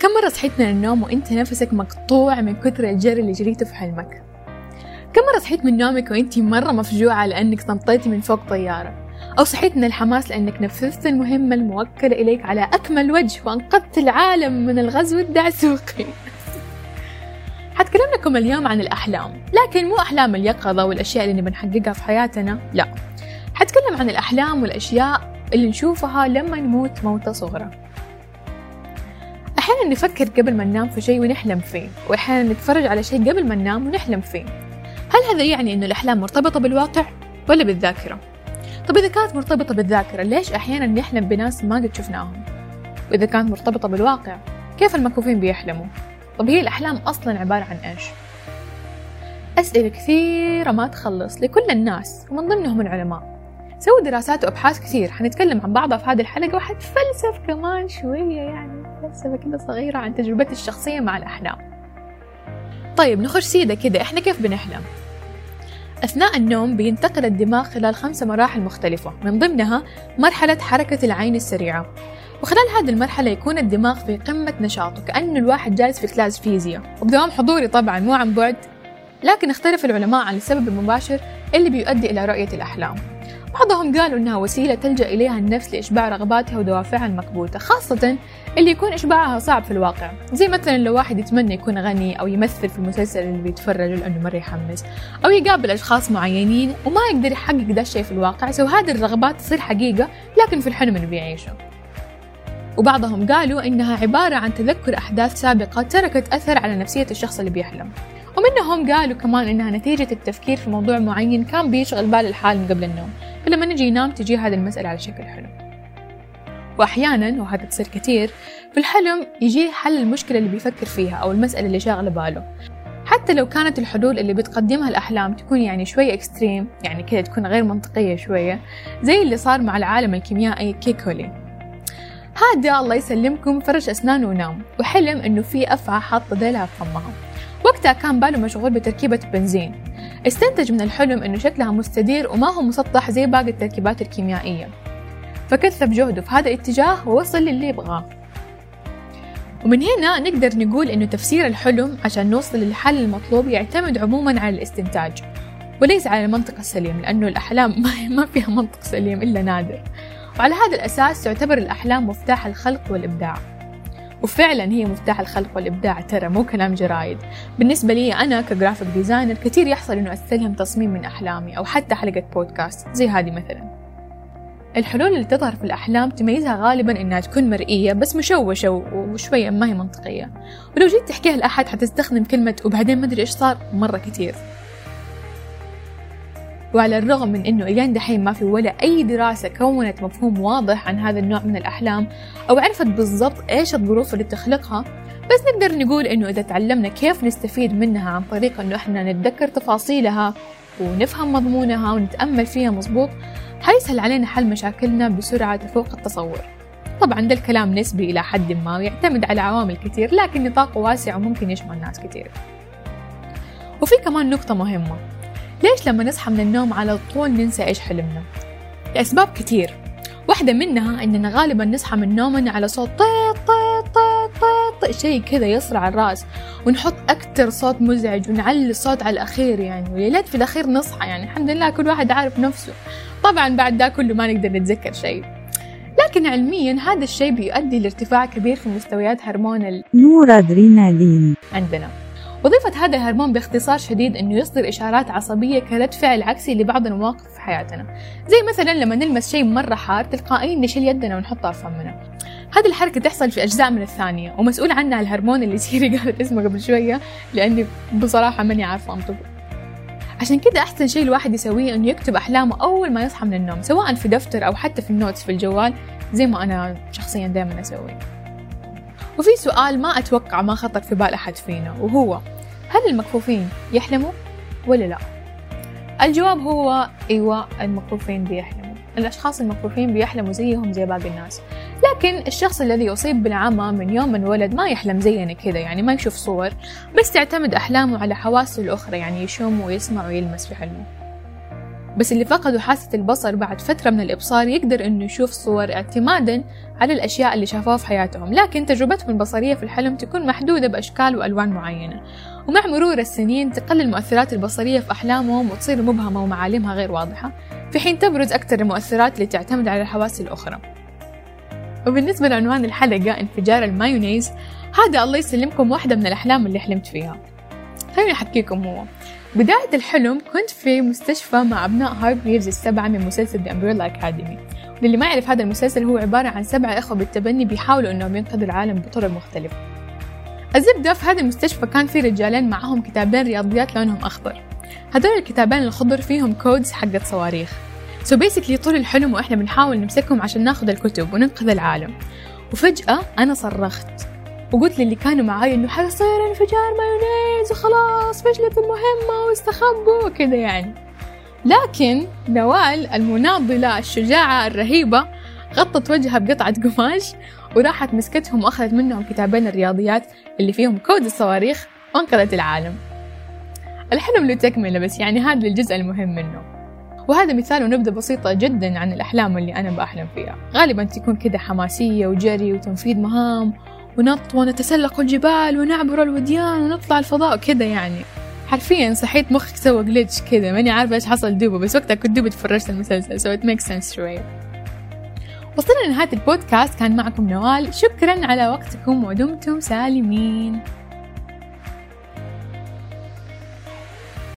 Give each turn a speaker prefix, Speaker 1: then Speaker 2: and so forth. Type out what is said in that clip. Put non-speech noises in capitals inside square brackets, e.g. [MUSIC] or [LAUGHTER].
Speaker 1: كم مرة صحيت من النوم وانت نفسك مقطوع من كثر الجري اللي جريته في حلمك؟ كم مرة صحيت من نومك وانت مرة مفجوعة لأنك نطيتي من فوق طيارة؟ أو صحيت من الحماس لأنك نفذت المهمة الموكلة إليك على أكمل وجه وأنقذت العالم من الغزو الدعسوقي. [LAUGHS] حتكلم لكم اليوم عن الأحلام لكن مو أحلام اليقظة والأشياء اللي نبي نحققها في حياتنا لا. حتكلم عن الأحلام والأشياء اللي نشوفها لما نموت موتة صغرى. أحيانا نفكر قبل ما ننام في شيء ونحلم فيه وأحيانا نتفرج على شيء قبل ما ننام ونحلم فيه هل هذا يعني أنه الأحلام مرتبطة بالواقع ولا بالذاكرة؟ طب إذا كانت مرتبطة بالذاكرة ليش أحيانا نحلم بناس ما قد شفناهم؟ وإذا كانت مرتبطة بالواقع كيف المكفوفين بيحلموا؟ طب هي الأحلام أصلا عبارة عن إيش؟ أسئلة كثيرة ما تخلص لكل الناس ومن ضمنهم العلماء سووا دراسات وأبحاث كثير. حنتكلم عن بعضها في هذه الحلقة وحتفلسف كمان شوية يعني فلسفة كده صغيرة عن تجربتي الشخصية مع الأحلام. طيب نخش سيدة كده. إحنا كيف بنحلم؟ أثناء النوم بينتقل الدماغ خلال خمسة مراحل مختلفة من ضمنها مرحلة حركة العين السريعة. وخلال هذه المرحلة يكون الدماغ في قمة نشاطه كأنه الواحد جالس في كلاس فيزياء. وبدوام حضوري طبعا مو عن بعد لكن اختلف العلماء عن السبب المباشر اللي بيؤدي إلى رؤية الأحلام. بعضهم قالوا إنها وسيلة تلجأ إليها النفس لإشباع رغباتها ودوافعها المكبوتة خاصة اللي يكون إشباعها صعب في الواقع. زي مثلا لو واحد يتمنى يكون غني أو يمثل في المسلسل اللي بيتفرج لأنه مرة يحمس أو يقابل أشخاص معينين وما يقدر يحقق ده الشيء في الواقع سو هذه الرغبات تصير حقيقة لكن في الحلم اللي بيعيشه وبعضهم قالوا إنها عبارة عن تذكر أحداث سابقة تركت أثر على نفسية الشخص اللي بيحلم. ومنهم قالوا كمان إنها نتيجة التفكير في موضوع معين كان بيشغل بال الحالم قبل النوم. فلما نجي ينام تجي هذه المسألة على شكل حلم. وأحيانا وهذا تصير كثير في الحلم يجي حل المشكلة اللي بيفكر فيها أو المسألة اللي شاغلة باله. حتى لو كانت الحلول اللي بتقدمها الأحلام تكون يعني شوية إكستريم يعني كده تكون غير منطقية شوية زي اللي صار مع العالم الكيميائي كيكولي هذا الله يسلمكم فرش أسنانه ونام. وحلم إنه في أفعى حاطة ديلها في فمها. وقتها كان باله مشغول بتركيبة بنزين. استنتج من الحلم إنه شكلها مستدير وما هو مسطح زي باقي التركيبات الكيميائية. فكثف جهده في هذا الاتجاه ووصل للي يبغاه. ومن هنا نقدر نقول إنه تفسير الحلم عشان نوصل للحل المطلوب يعتمد عموما على الاستنتاج وليس على المنطق السليم لأنه الأحلام [LAUGHS] ما فيها منطق سليم إلا نادر. وعلى هذا الأساس تعتبر الأحلام مفتاح الخلق والإبداع. وفعلا هي مفتاح الخلق والإبداع ترى مو كلام جرايد. بالنسبة لي أنا ك graphic designer كثير يحصل إنه أستلهم تصميم من أحلامي أو حتى حلقة بودكاست زي هذه مثلا. الحلول اللي تظهر في الأحلام تميزها غالبا إنها تكون مرئية بس مشوشة وشوية ما هي منطقية. ولو جيت تحكيها لأحد حتستخدم كلمة وبعدين ما أدري إيش صار مرة كتير. وعلى الرغم من إنه الين دحين ما في ولا أي دراسة كونت مفهوم واضح عن هذا النوع من الأحلام أو عرفت بالضبط إيش الظروف اللي تخلقها بس نقدر نقول إنه إذا تعلمنا كيف نستفيد منها عن طريق إنه إحنا نتذكر تفاصيلها ونفهم مضمونها ونتأمل فيها مظبوط حيسهل علينا حل مشاكلنا بسرعة تفوق التصور. طبعا ده الكلام نسبي إلى حد ما ويعتمد على عوامل كثير لكن نطاقه واسع وممكن يشمل ناس كثير وفي كمان نقطة مهمة. ليش لما نصحى من النوم على طول ننسى إيش حلمنا؟ لأسباب كتير واحدة منها إننا غالبا نصحى من نومنا على صوت طيط طيط طيط طيط شيء كذا يصرع الرأس. ونحط أكتر صوت مزعج ونعلي الصوت على الأخير يعني. وليلات في الأخير نصحى يعني. الحمد لله كل واحد عارف نفسه. طبعا بعد ده كله ما نقدر نتذكر شيء. لكن علميا هذا الشيء بيؤدي لارتفاع كبير في مستويات هرمون
Speaker 2: نور أدرينالين.
Speaker 1: عندنا. وظيفة هذا الهرمون باختصار شديد إنه يصدر إشارات عصبية كرد فعل عكسي لبعض المواقف في حياتنا. زي مثلا لما نلمس شيء مرة حار تلقائيا نشيل يدنا ونحطها في فمنا. هذه الحركة تحصل في أجزاء من الثانية ومسؤول عنها الهرمون اللي سيري [LAUGHS] قالت اسمه قبل شوية لأني بصراحة ماني عارفة أنطقه عشان كده أحسن شيء الواحد يسويه إنه يكتب أحلامه أول ما يصحى من النوم سواء في دفتر أو حتى في ال notes في الجوال زي ما أنا شخصيا دائما أسوي وفي سؤال ما أتوقع ما خطر في بال أحد فينا وهو هل المكفوفين يحلموا ولا لا؟ الجواب هو أيوة المكفوفين بيحلموا. الأشخاص المكفوفين بيحلموا زيهم زي باقي الناس. لكن الشخص الذي يصيب بالعمى من يوم من ولد ما يحلم زينا كذا يعني ما يشوف صور بس تعتمد أحلامه على حواسه الأخرى يعني يشم ويسمع ويلمس في حلمه. بس اللي فقدوا حاسة البصر بعد فترة من الإبصار يقدر إنه يشوف صور اعتمادا على الأشياء اللي شافوها في حياتهم لكن تجربتهم البصرية في الحلم تكون محدودة بأشكال وألوان معينة. ومع مرور السنين تقل المؤثرات البصرية في أحلامهم وتصير مبهمة ومعالمها غير واضحة في حين تبرز أكثر المؤثرات اللي تعتمد على الحواس الأخرى. وبالنسبة لعنوان الحلقة انفجار المايونيز هذا الله يسلمكم واحدة من الأحلام اللي حلمت فيها. خليني أحكيكم هو. بداية الحلم كنت في مستشفى مع أبناء هارجريفز السبعة من مسلسل The Umbrella Academy. واللي ما يعرف هذا المسلسل هو عبارة عن سبعة إخوة بالتبني بيحاولوا إنهم ينقذوا العالم بطرق مختلفة. الزبدة في هذا المستشفى كان في رجالين معهم كتابين رياضيات لونهم أخضر. هذول الكتابين الخضر فيهم codes حقت صواريخ. so basically طول الحلم وإحنا بنحاول نمسكهم عشان ناخذ الكتب وننقذ العالم. وفجأة أنا صرخت. وقلت للي كانوا معاي إنه حيصير انفجار مايونيز وخلاص فشلت المهمة واستخبوا وكذا يعني. لكن نوال المناضلة الشجاعة الرهيبة غطت وجهها بقطعة قماش وراحت مسكتهم وأخذت منهم كتابين الرياضيات اللي فيهم كود الصواريخ وانقذت العالم. الحلم له تكملة بس يعني هذا الجزء المهم منه. وهذا مثال ونبذة بسيطة جدا عن الأحلام اللي أنا بأحلم فيها. غالبا تكون كذا حماسية وجري وتنفيذ مهام ونط ونتسلق الجبال ونعبر الوديان ونطلع الفضاء وكذا يعني. حرفيا صحيت مخك سوى جليتش كذا ماني عارفة إيش حصل دوبه بس وقتها كنت دوبي تفرجت المسلسل so it makes sense شوية وصلنا لنهاية البودكاست. كان معكم نوال. شكرا على وقتكم ودمتم سالمين.